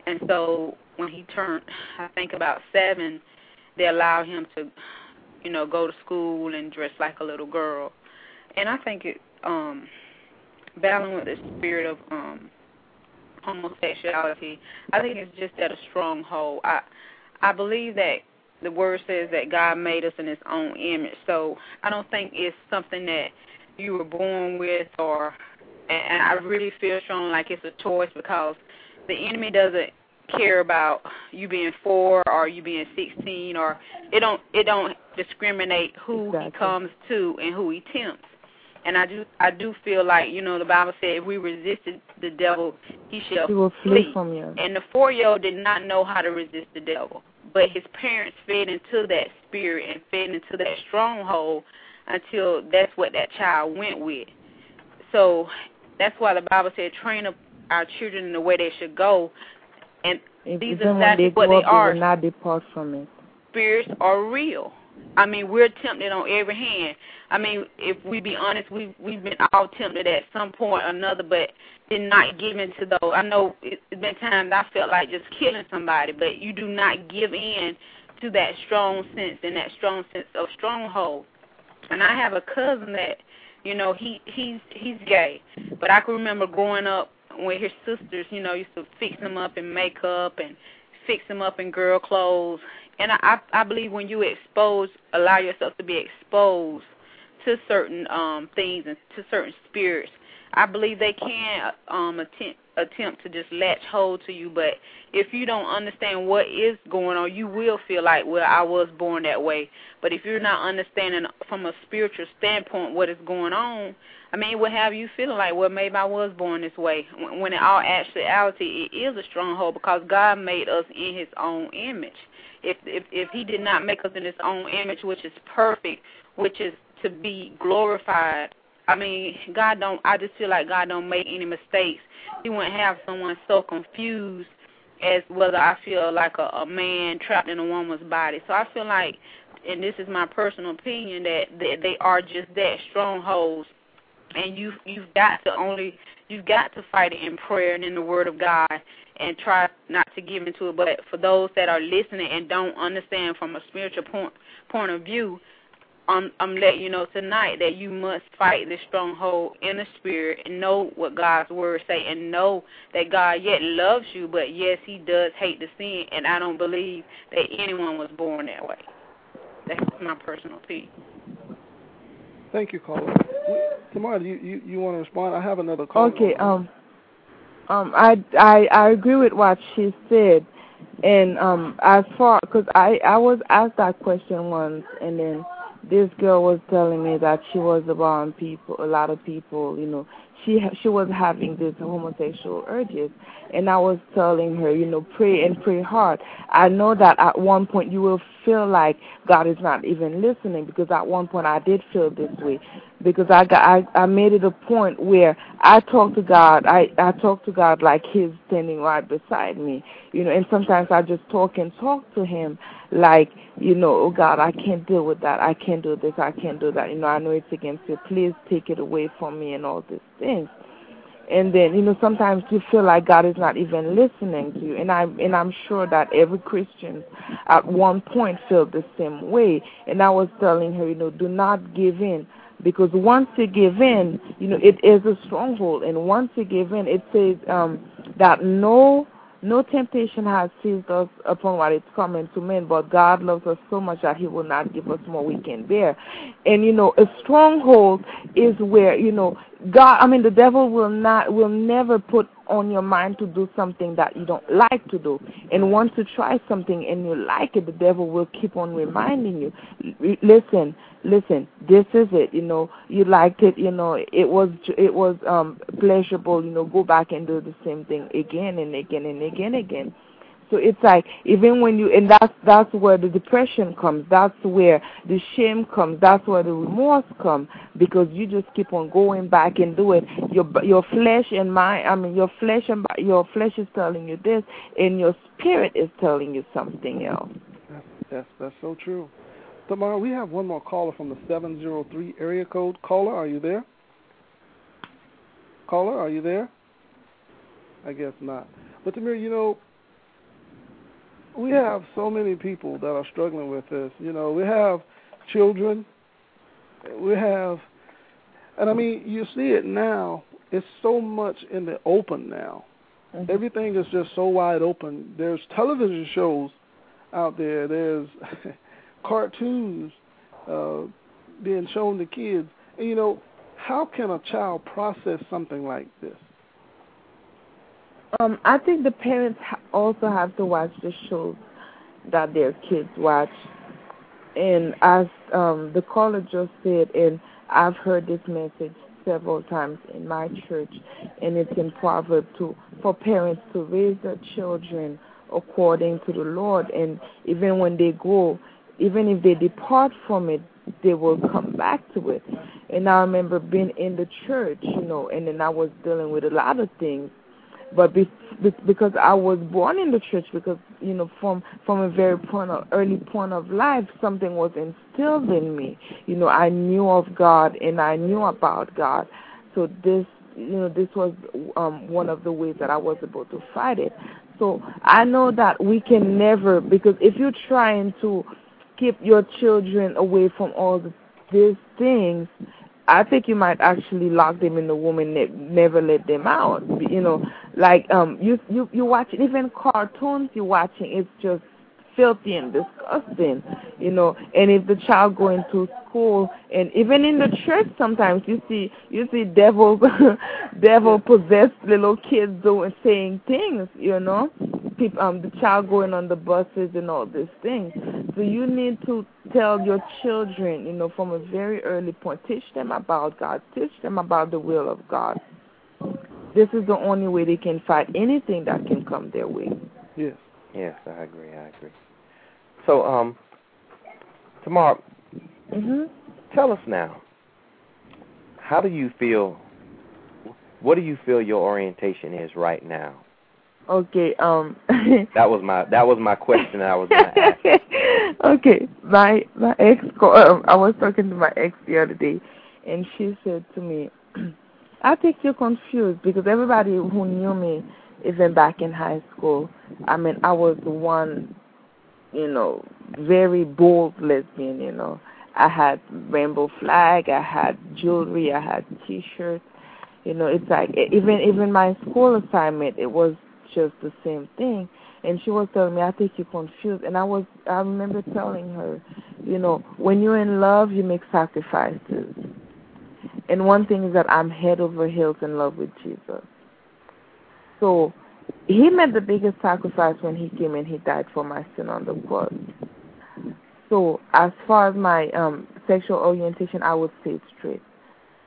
and so when he turned, I think about seven, they allowed him to, you know, go to school and dress like a little girl. And I think it, um, battling with the spirit of um homosexuality, I think it's just at a stronghold. I I believe that the word says that God made us in His own image, so I don't think it's something that you were born with, or and I really feel strong like it's a choice because the enemy doesn't care about you being four or you being sixteen or it don't it don't discriminate who exactly. he comes to and who he tempts and I do I do feel like you know the Bible said if we resisted the devil, he shall he will flee. flee from you. And the four year old did not know how to resist the devil, but his parents fed into that spirit and fed into that stronghold until that's what that child went with. So that's why the Bible said train up our children in the way they should go, and if, these are exactly what they are. They will not depart from it. spirits are real. I mean, we're tempted on every hand. I mean, if we be honest, we we've been all tempted at some point or another, but did not give in to those. I know it's been times I felt like just killing somebody, but you do not give in to that strong sense and that strong sense of stronghold. And I have a cousin that, you know, he he's he's gay, but I can remember growing up when his sisters, you know, used to fix him up in makeup and fix him up in girl clothes. And I I believe when you expose, allow yourself to be exposed to certain um things and to certain spirits, I believe they can um attempt attempt to just latch hold to you, but if you don't understand what is going on, you will feel like, well, I was born that way. But if you're not understanding from a spiritual standpoint what is going on, I mean, it will have you feeling like, well, maybe I was born this way. When in all actuality, it is a stronghold because God made us in His own image. If if if He did not make us in His own image, which is perfect, which is to be glorified, I mean, God don't. I just feel like God don't make any mistakes. He wouldn't have someone so confused as whether I feel like a, a man trapped in a woman's body. So I feel like, and this is my personal opinion, that, that they are just that strongholds, and you you've got to only you've got to fight it in prayer and in the Word of God, and try not to give into it. But for those that are listening and don't understand from a spiritual point point of view, I'm I'm letting you know tonight that you must fight this stronghold in the spirit and know what God's word say and know that God yet loves you, but yes, He does hate the sin, and I don't believe that anyone was born that way. That's my personal opinion. Thank you, caller. Tamara, you, you you want to respond? I have another call. Okay. Um. Um. I I I agree with what she said, and um as far because I I was asked that question once, and then this girl was telling me that she was around people, a lot of people, you know, she she was having these homosexual urges, and I was telling her, you know, pray and pray hard. I know that at one point you will feel like God is not even listening because at one point I did feel this way because I got I I made it a point where I talk to God. I I talk to God like He's standing right beside me, you know, and sometimes I just talk and talk to Him like you know, oh God, I can't deal with that. I can't do this. I can't do that. You know, I know it's against you. Please take it away from me and all these things. And then, you know, sometimes you feel like God is not even listening to you. And I and I'm sure that every Christian at one point felt the same way. And I was telling her, you know, do not give in. Because once you give in, you know, it is a stronghold. And once you give in, it says um, that no no temptation has seized us upon what is common to men, but God loves us so much that He will not give us more we can bear. And you know, a stronghold is where you know God. I mean, the devil will not, will never put on your mind to do something that you don't like to do. And once you try something and you like it, the devil will keep on reminding you. Listen, listen, this is it. You know, you liked it. You know, it was it was um pleasurable. You know, go back and do the same thing again and again and again again. So it's like even when you and that's that's where the depression comes. That's where the shame comes. That's where the remorse comes because you just keep on going back and do it. Your your flesh and mind. I mean, your flesh and your flesh is telling you this, and your spirit is telling you something else. That's yes that's so true. Tamara we have one more caller from the seven zero three area code. Caller, are you there? Caller, are you there? I guess not. But Tamir, you know, we have so many people that are struggling with this. You know, we have children, we have, and I mean, you see it now. It's so much in the open now. Mm-hmm. Everything is just so wide open. There's television shows out there. There's cartoons uh, being shown to kids. And you know, how can a child process something like this? Um, I think the parents also have to watch the shows that their kids watch. And as um, the caller just said, and I've heard this message several times in my church, and it's in Proverbs too, for parents to raise their children according to the Lord. And even when they go, even if they depart from it, they will come back to it. And I remember being in the church, you know, and then I was dealing with a lot of things but be, be, because I was born in the church, because you know from from a very point of, early point of life, something was instilled in me. You know, I knew of God and I knew about God. So this you know this was um one of the ways that I was able to fight it. So I know that we can never because if you're trying to keep your children away from all the, these things, I think you might actually lock them in the room and ne- never let them out. You know, like um, you you you watch even cartoons you're watching. It's just filthy and disgusting, you know. And if the child going to school and even in the church, sometimes you see you see devil devil possessed little kids doing saying things, you know. People, um, the child going on the buses and all these things. So you need to tell your children, you know, from a very early point, teach them about God, teach them about the will of God. This is the only way they can fight anything that can come their way. Yes. Yes, I agree. I agree. So, um, Tamar, hmm tell us now. How do you feel? What do you feel your orientation is right now? Okay. Um. That was my that was my question I was okay, my my ex. Um, I was talking to my ex the other day, and she said to me, "I think you're confused because everybody who knew me, even back in high school, I mean, I was the one, you know, very bold lesbian. You know, I had rainbow flag, I had jewelry, I had T-shirts. You know, it's like even even my school assignment, it was just the same thing." and she was telling me, I think you're confused. And I was, I remember telling her, you know, when you're in love, you make sacrifices. And one thing is that I'm head over heels in love with Jesus. So he made the biggest sacrifice when he came and he died for my sin on the cross. So as far as my um sexual orientation, I would say it straight.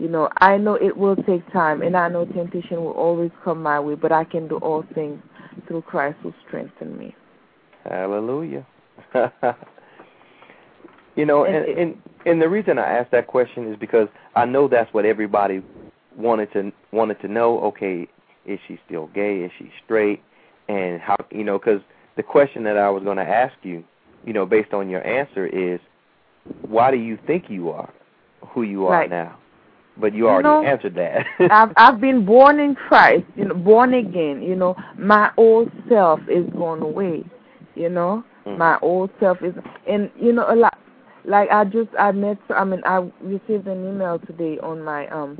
You know, I know it will take time, and I know temptation will always come my way, but I can do all things through Christ who strengthened me. Hallelujah. you know, and, And and and the reason I asked that question is because I know that's what everybody wanted to wanted to know. Okay, is she still gay? Is she straight? And how you know? Because the question that I was going to ask you, you know, based on your answer is, why do you think you are who you are Right. now? But you You already know, answered that. I've I've been born in Christ, you know, born again. You know, my old self is gone away. You know, Mm. my old self is, and you know, a lot. Like I just I met. I mean, I received an email today on my um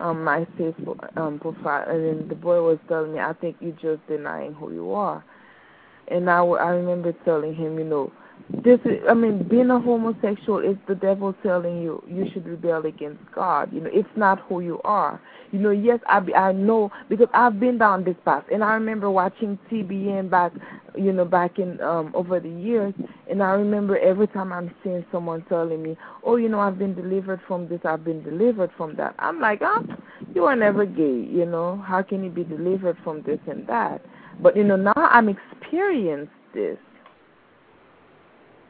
um my Facebook um profile, and then the boy was telling me, I think you're just denying who you are. And I, w- I remember telling him, you know, this is, I mean, being a homosexual is the devil telling you you should rebel against God. You know, it's not who you are. You know, yes, I I know because I've been down this path, and I remember watching TBN back, you know, back in um over the years, and I remember every time I'm seeing someone telling me, oh, you know, I've been delivered from this, I've been delivered from that. I'm like, ah, you are never gay. You know, how can you be delivered from this and that? But you know, now I'm experienced this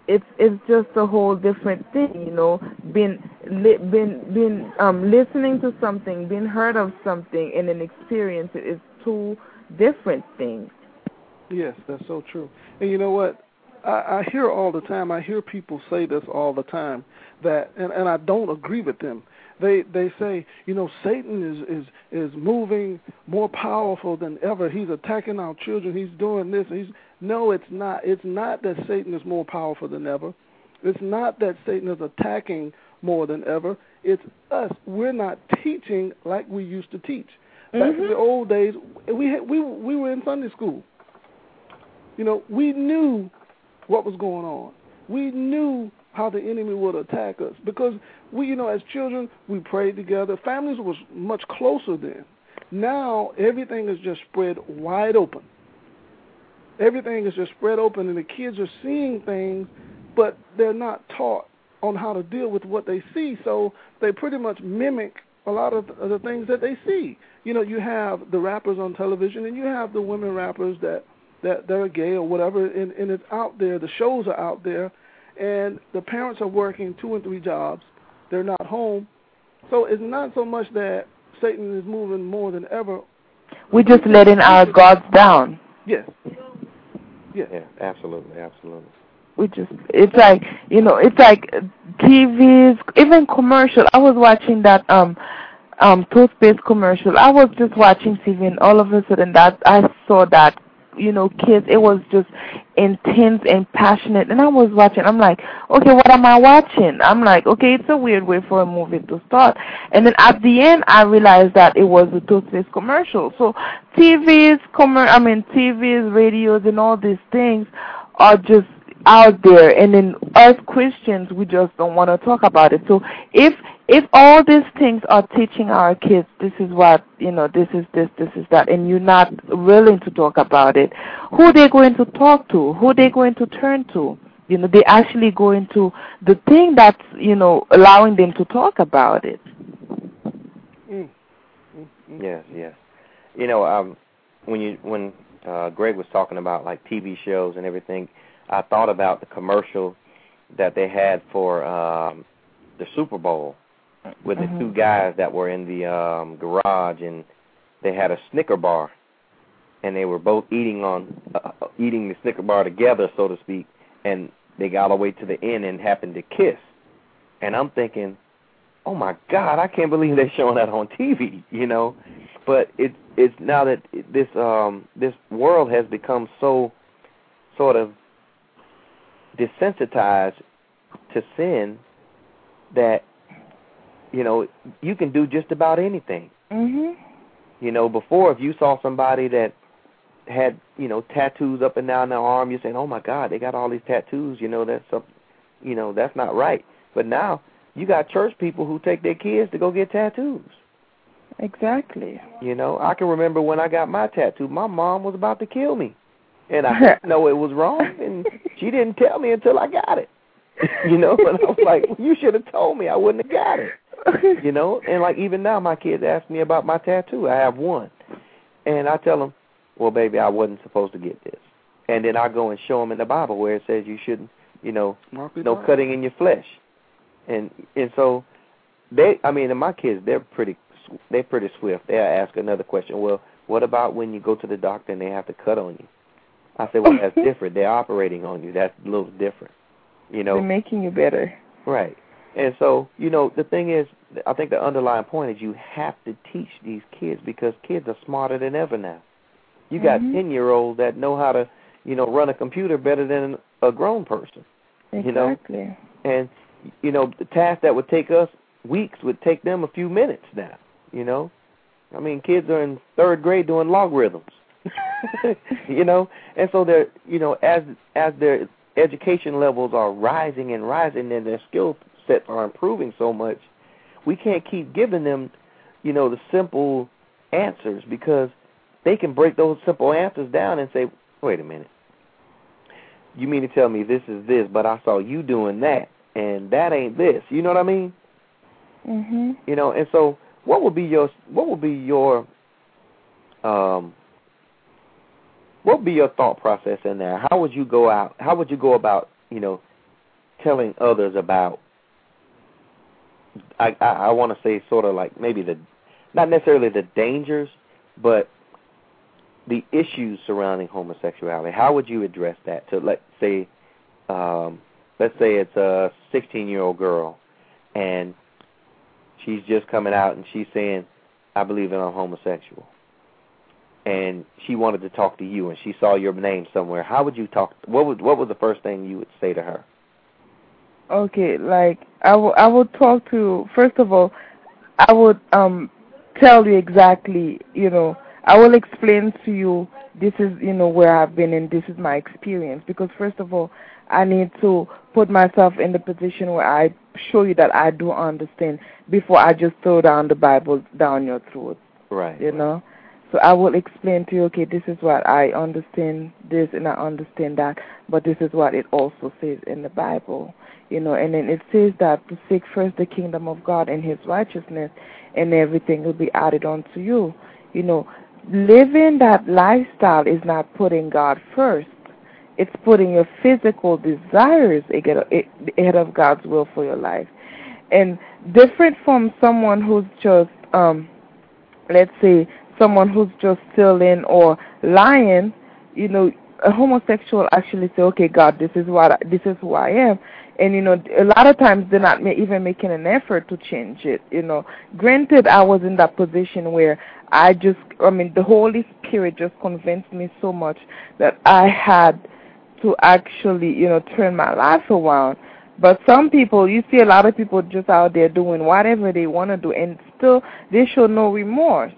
it's it's just a whole different thing, you know. Been li- been been um listening to something, been heard of something, and then experience it is two different things. Yes, that's so true. And you know what? I, I hear all the time. I hear people say this all the time. That and and I don't agree with them. They they say you know Satan is is is moving more powerful than ever. He's attacking our children. He's doing this. He's no, it's not. It's not that Satan is more powerful than ever. It's not that Satan is attacking more than ever. It's us. We're not teaching like we used to teach. Back in the mm-hmm. old days, we had, we we were in Sunday school. You know, we knew what was going on. We knew how the enemy would attack us because we, you know, as children, we prayed together. Families was much closer then. Now everything is just spread wide open. Everything is just spread open, and the kids are seeing things, but they're not taught on how to deal with what they see. So they pretty much mimic a lot of the things that they see. You know, you have the rappers on television, and you have the women rappers that that they're gay or whatever, and, and it's out there. The shows are out there, and the parents are working two and three jobs. They're not home, so it's not so much that Satan is moving more than ever. we're just letting our guards down. Yes. Yes. Yeah, absolutely, absolutely. We just it's like you know it's like TVs even commercial. I was watching that um um toothpaste commercial. I was just watching TV and all of a sudden that I saw that you know kids it was just intense and passionate. And i was watching i'm like okay what am i watching? I'm like okay it's a weird way for a movie to start. And then at the end i realized that it was a toothpaste commercial. So tvs commer i mean tvs radios and all these things are just out there. And then us christians we just don't want to talk about it. So if if all these things are teaching our kids this is what you know this is this this is that and you're not willing to talk about it who are they going to talk to who are they going to turn to you know they actually go into the thing that's you know allowing them to talk about it Mm. Mm. Mm. Yes, yes. You know, um, when you when uh, Greg was talking about like TV shows and everything, I thought about the commercial that they had for um, the Super Bowl with the Mhm. two guys that were in the um, garage and they had a Snicker bar and they were both eating on uh, uh, eating the Snicker bar together, so to speak, and they got all the way to the end and happened to kiss. And I'm thinking, oh my God, I can't believe they're showing that on TV, you know. But it it's now that this um this world has become so sort of desensitized to sin that you know you can do just about anything. mhm You know, before if you saw somebody that had you know tattoos up and down their arm, you're saying, "Oh my God, they got all these tattoos." You know, that's some, you know, that's not right. But now you got church people who take their kids to go get tattoos. exactly You know, I can remember when I got my tattoo, my mom was about to kill me, and I didn't know it was wrong, and she didn't tell me until I got it. You know, and I was like, well, "You should have told me. I wouldn't have got it." You know, and like even now, my kids ask me about my tattoo. I have one, and I tell them, "Well, baby, I wasn't supposed to get this," and then I go and show them in the Bible where it says you shouldn't, you know, no cutting in your flesh, and and so they, I mean, and my kids, they're pretty, they're pretty swift. They'll ask another question. Well, what about when you go to the doctor and they have to cut on you? I say, well, that's different. They're operating on you. That's a little different. You know, they're making you better Right. And so, you know, the thing is, I think the underlying point is you have to teach these kids because kids are smarter than ever now. You got Mhm. 10 year olds that know how to, you know, run a computer better than a grown person. You know? exactly And, you know, the task that would take us weeks would take them a few minutes now, you know? I mean, kids are in third grade doing logarithms. you know? And so they're, you know, as as their education levels are rising and rising and their skill sets are improving so much, we can't keep giving them, you know, the simple answers because they can break those simple answers down and say, "Wait a minute. You mean to tell me this is this, but I saw you doing that and that ain't this." You know what I mean? mhm You know, and so what would be your what would be your um what would be your thought process in there? How would you go out how would you go about, you know, telling others about I I, I want to say sort of like maybe the not necessarily the dangers, but the issues surrounding homosexuality. How would you address that to let's say um let's say it's a 16-year-old girl and she's just coming out and she's saying, I believe in I'm homosexual. And she wanted to talk to you and she saw your name somewhere. How would you talk what would what was the first thing you would say to her? Okay, like I will I will talk to first of all, I would um tell you exactly, you know, I will explain to you this is, you know, where I've been and this is my experience because first of all, I need to put myself in the position where I show you that I do understand before I just throw down the Bible down your throat Right. you know. So I will explain to you, okay, this is what I understand this and I understand that, but this is what it also says in the Bible, you know. And then it says that to seek first the kingdom of God and His righteousness, and everything will be added onto you. You know, living that lifestyle is not putting God first. It's putting your physical desires ahead of God's will for your life, and different from someone who's just um let's say someone who's just stealing or lying, you know, a homosexual actually say, okay, God, this is what I, this is who I am, and you know, a lot of times they're not even making an effort to change it. You know, granted, I was in that position where I just, I mean, the Holy Spirit just convinced me so much that I had to actually, you know, turn my life around. But some people, you see a lot of people just out there doing whatever they want to do, and still they show no remorse.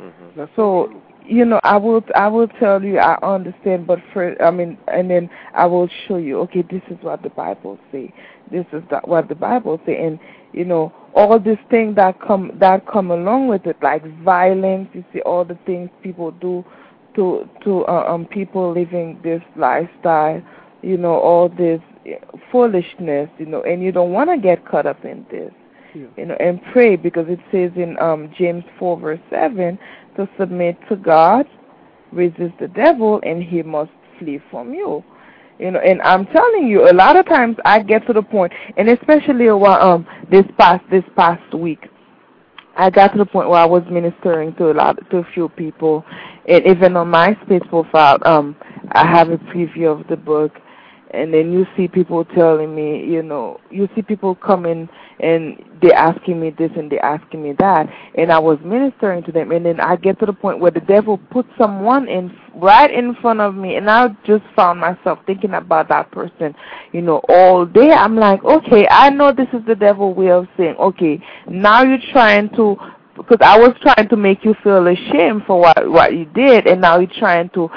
Mm-hmm. So, you know, I will, I will tell you, I understand, but for, I mean, and then I will show you, okay, this is what the Bible say. This is the, what the Bible say, and you know, all these things that come that come along with it, like violence. You see all the things people do to to uh, um people living this lifestyle. You know, all this foolishness. You know, and you don't want to get caught up in this. Yeah. You know, and pray because it says in um James four verse seven to submit to God, resist the devil, and he must flee from you. You know, and I'm telling you, a lot of times I get to the point, and especially um this past this past week, I got to the point where I was ministering to a lot to a few people, and even on MySpace profile, um, I have a preview of the book, and then you see people telling me, you know, you see people coming and they're asking me this and they're asking me that, and I was ministering to them, and then I get to the point where the devil put someone in right in front of me, and I just found myself thinking about that person, you know, all day. I'm like, okay, I know this is the devil way of saying, okay, now you're trying to because I was trying to make you feel ashamed for what what you did, and now you're trying to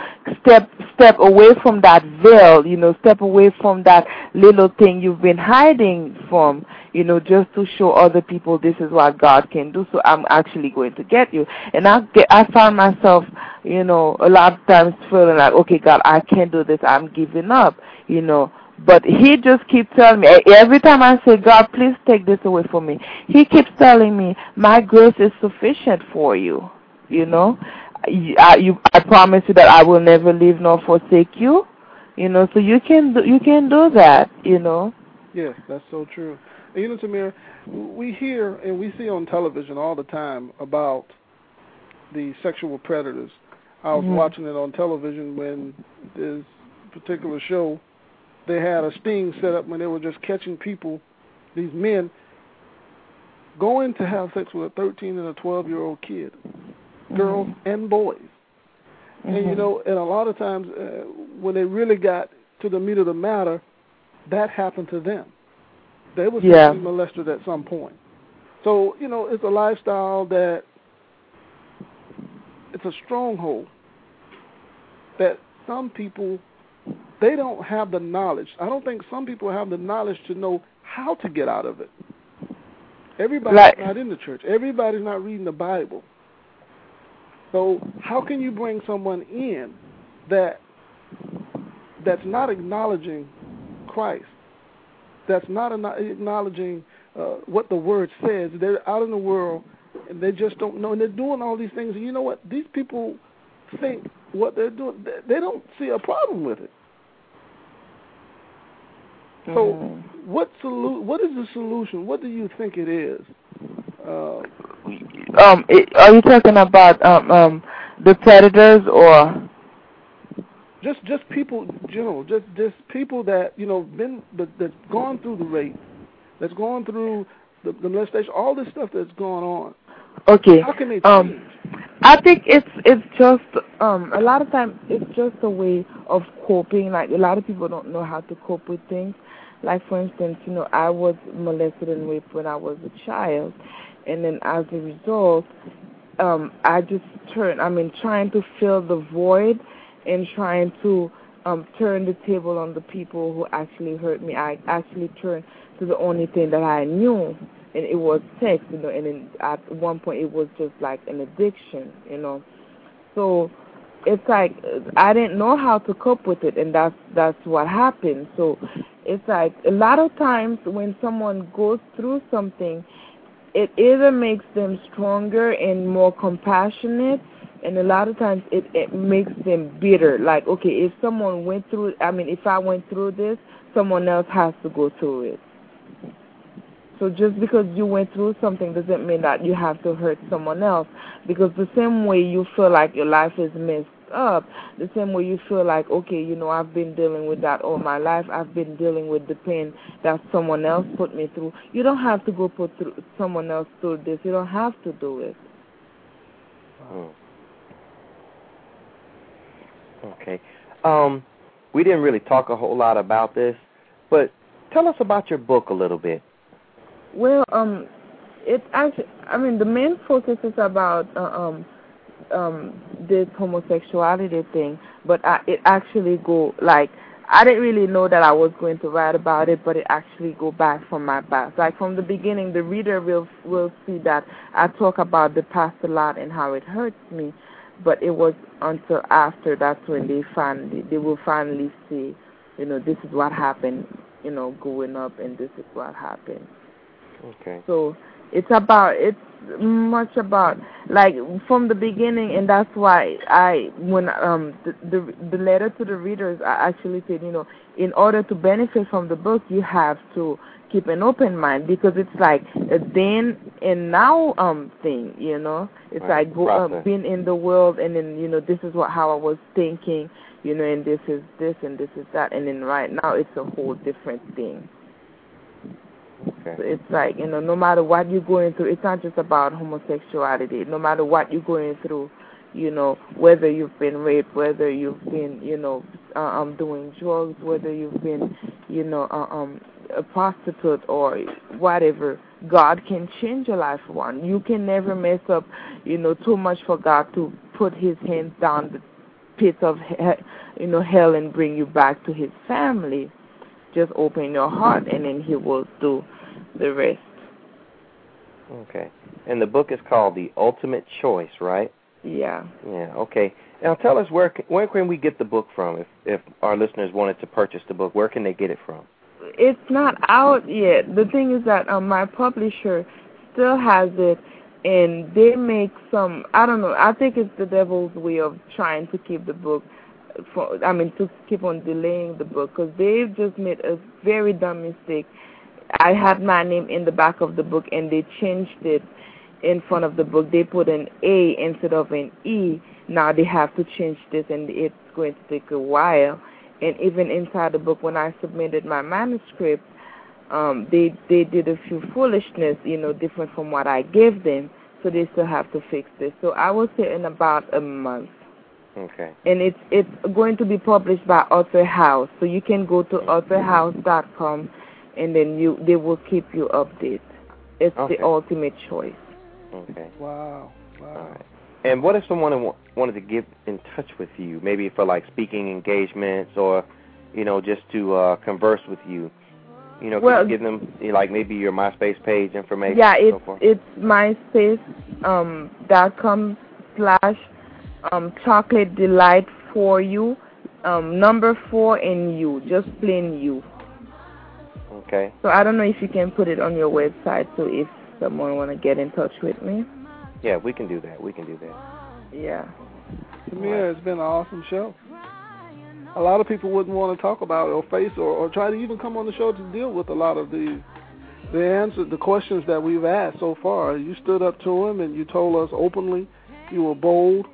step step away from that veil, you know, step away from that little thing you've been hiding from, you know, just to show other people this is what God can do. So I'm actually going to get you, and I get I found myself, you know, a lot of times feeling like, okay, God, I can't do this. I'm giving up, you know. But he just keeps telling me every time I say, God, please take this away from me. He keeps telling me, my grace is sufficient for you. You know, I, you, I promise you that I will never leave nor forsake you. You know, so you can do, you can do that. You know. Yes, that's so true. And you know, Tamir, we hear and we see on television all the time about the sexual predators. I was Mhm. watching it on television when this particular show they had a sting set up when they were just catching people, these men, going to have sex with a 13 and a 12 year old kid, girls and boys. And you Mhm. know, and a lot of times uh, when they really got to the meat of the matter, that happened to them. They were Yeah. molested at some point. So you know, it's a lifestyle that it's a stronghold that some people they don't have the knowledge. I don't think some people have the knowledge to know how to get out of it. Everybody's Like- not in the church. Everybody's not reading the Bible. So how can you bring someone in that that's not acknowledging Christ? That's not acknowledging uh, what the Word says. They're out in the world and they just don't know, and they're doing all these things. And you know what? These people think what they're doing. They don't see a problem with it. So, Mhm. what solu- What is the solution? What do you think it is? Uh, um, it, are you talking about um um the predators or? just just people in general, just just people that you know been that that's gone through the rape, that's gone through the, the molestation, all this stuff that's going on. Okay. How can they change? Um, I think it's it's just um a lot of times it's just a way of coping. Like a lot of people don't know how to cope with things. Like for instance, you know, I was molested and raped when I was a child, and then as a result, um, I just turned. I mean, trying to fill the void and trying to um turn the table on the people who actually hurt me. I actually turned to the only thing that I knew, and it was sex. You know, and at one point it was just like an addiction. You know, so it's like I didn't know how to cope with it, and that's that's what happened. So it's like a lot of times when someone goes through something, it either makes them stronger and more compassionate, and a lot of times it it makes them bitter. Like okay, if someone went through, I mean, if I went through this, someone else has to go through it. So just because you went through something doesn't mean that you have to hurt someone else. Because the same way you feel like your life is messed up, the same way you feel like, okay, you know, I've been dealing with that all my life. I've been dealing with the pain that someone else put me through. You don't have to go put through someone else through this. You don't have to do it. Hmm. Okay. Um, we didn't really talk a whole lot about this, but tell us about your book a little bit. Well, um, it's actually, I mean, the main focus is about uh, um, um, this homosexuality thing, but I, it actually go like I didn't really know that I was going to write about it, but it actually go back from my past. Like from the beginning, the reader will will see that I talk about the past a lot and how it hurts me, but it was until after that's when they finally they will finally see, you know, this is what happened, you know, growing up, and this is what happened. Okay. So it's about it's much about like from the beginning and that's why i when um the, the the letter to the readers i actually said you know in order to benefit from the book you have to keep an open mind because it's like a then and now um thing you know it's right. like uh, being in the world and then you know this is what how i was thinking you know and this is this and this is that and then right now it's a whole different thing Okay. it's like, you know, no matter what you're going through, it's not just about homosexuality. No matter what you're going through, you know, whether you've been raped, whether you've been, you know, uh, um, doing drugs, whether you've been, you know, uh, um, a prostitute or whatever, God can change your life one. You can never mess up, you know, too much for God to put His hands down the pit of, you know, hell and bring you back to His family. Just open your heart, and then He will do the rest. Okay. And the book is called The Ultimate Choice, right? Yeah. Yeah. Okay. Now tell us where where can we get the book from if if our listeners wanted to purchase the book? Where can they get it from? It's not out yet. The thing is that um, my publisher still has it, and they make some. I don't know. I think it's the devil's way of trying to keep the book. For, I mean, to keep on delaying the book because they've just made a very dumb mistake. I had my name in the back of the book, and they changed it in front of the book. They put an A instead of an E. Now they have to change this, and it's going to take a while. And even inside the book, when I submitted my manuscript, um, they they did a few foolishness, you know, different from what I gave them. So they still have to fix this. So I will say in about a month. Okay. And it's it's going to be published by Author House. So you can go to authorhouse.com, and then you they will keep you updated. It's Okay. the ultimate choice. Okay. Wow. Wow. All right. And what if someone wa- wanted to get in touch with you, maybe for like speaking engagements or, you know, just to uh converse with you? You know, Well- can you give them like maybe your MySpace page information? Yeah, and so it's it's myspace um dot com slash um chocolate delight for you um number four and you just plain you. Okay. So I don't know if you can put it on your website. So if someone want to get in touch with me, Yeah, we can do that. We can do that. yeah. Samir, it's been an awesome show. A lot of people wouldn't want to talk about it or face or, or try to even come on the show to deal with a lot of the the answer the questions that we've asked so far. You stood up to him and you told us openly. You were bold.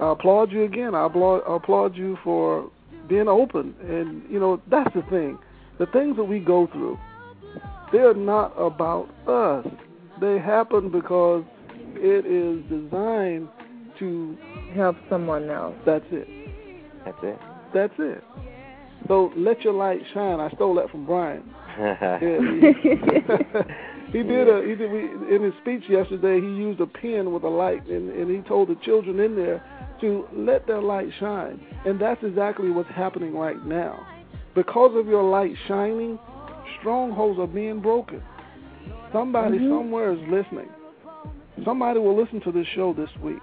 I applaud you again. I applaud, I applaud you for being open. And you know that's the thing. The things that we go through, they're not about us. They happen because it is designed to. Help someone else. That's it. That's it. That's it. So let your light shine. I stole that from Brian. Yeah, he, he did a he did we, in his speech yesterday. He used a pen with a light, and and he told the children in there to let their light shine. And that's exactly what's happening right now. Because of your light shining, strongholds are being broken. Somebody Mhm. somewhere is listening. Somebody will listen to this show this week,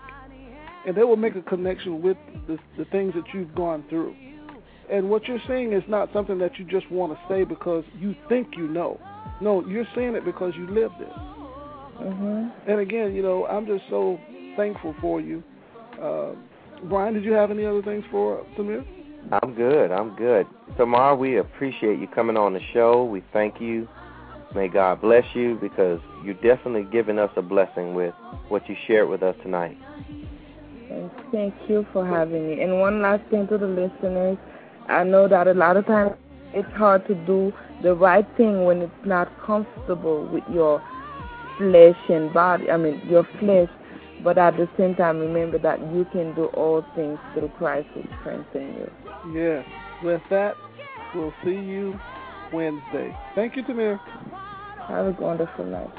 and they will make a connection with the, the things that you've gone through. And what you're saying is not something that you just want to say because you think you know. No, you're saying it because you lived it. mhm. And again, you know, I'm just so thankful for you. Uh, Brian, did you have any other things for Samir? I'm good. I'm good. Tamar, we appreciate you coming on the show. We thank you May God bless you because you're definitely giving us a blessing with what you shared with us tonight. Thank you for having me. And one last thing to the listeners. I know that a lot of times it's hard to do the right thing when it's not comfortable with your flesh and body, I mean, your flesh. But at the same time, remember that you can do all things through Christ who strengthens you. Yes. With that, we'll see you Wednesday. Thank you, Tamir. Have a wonderful night.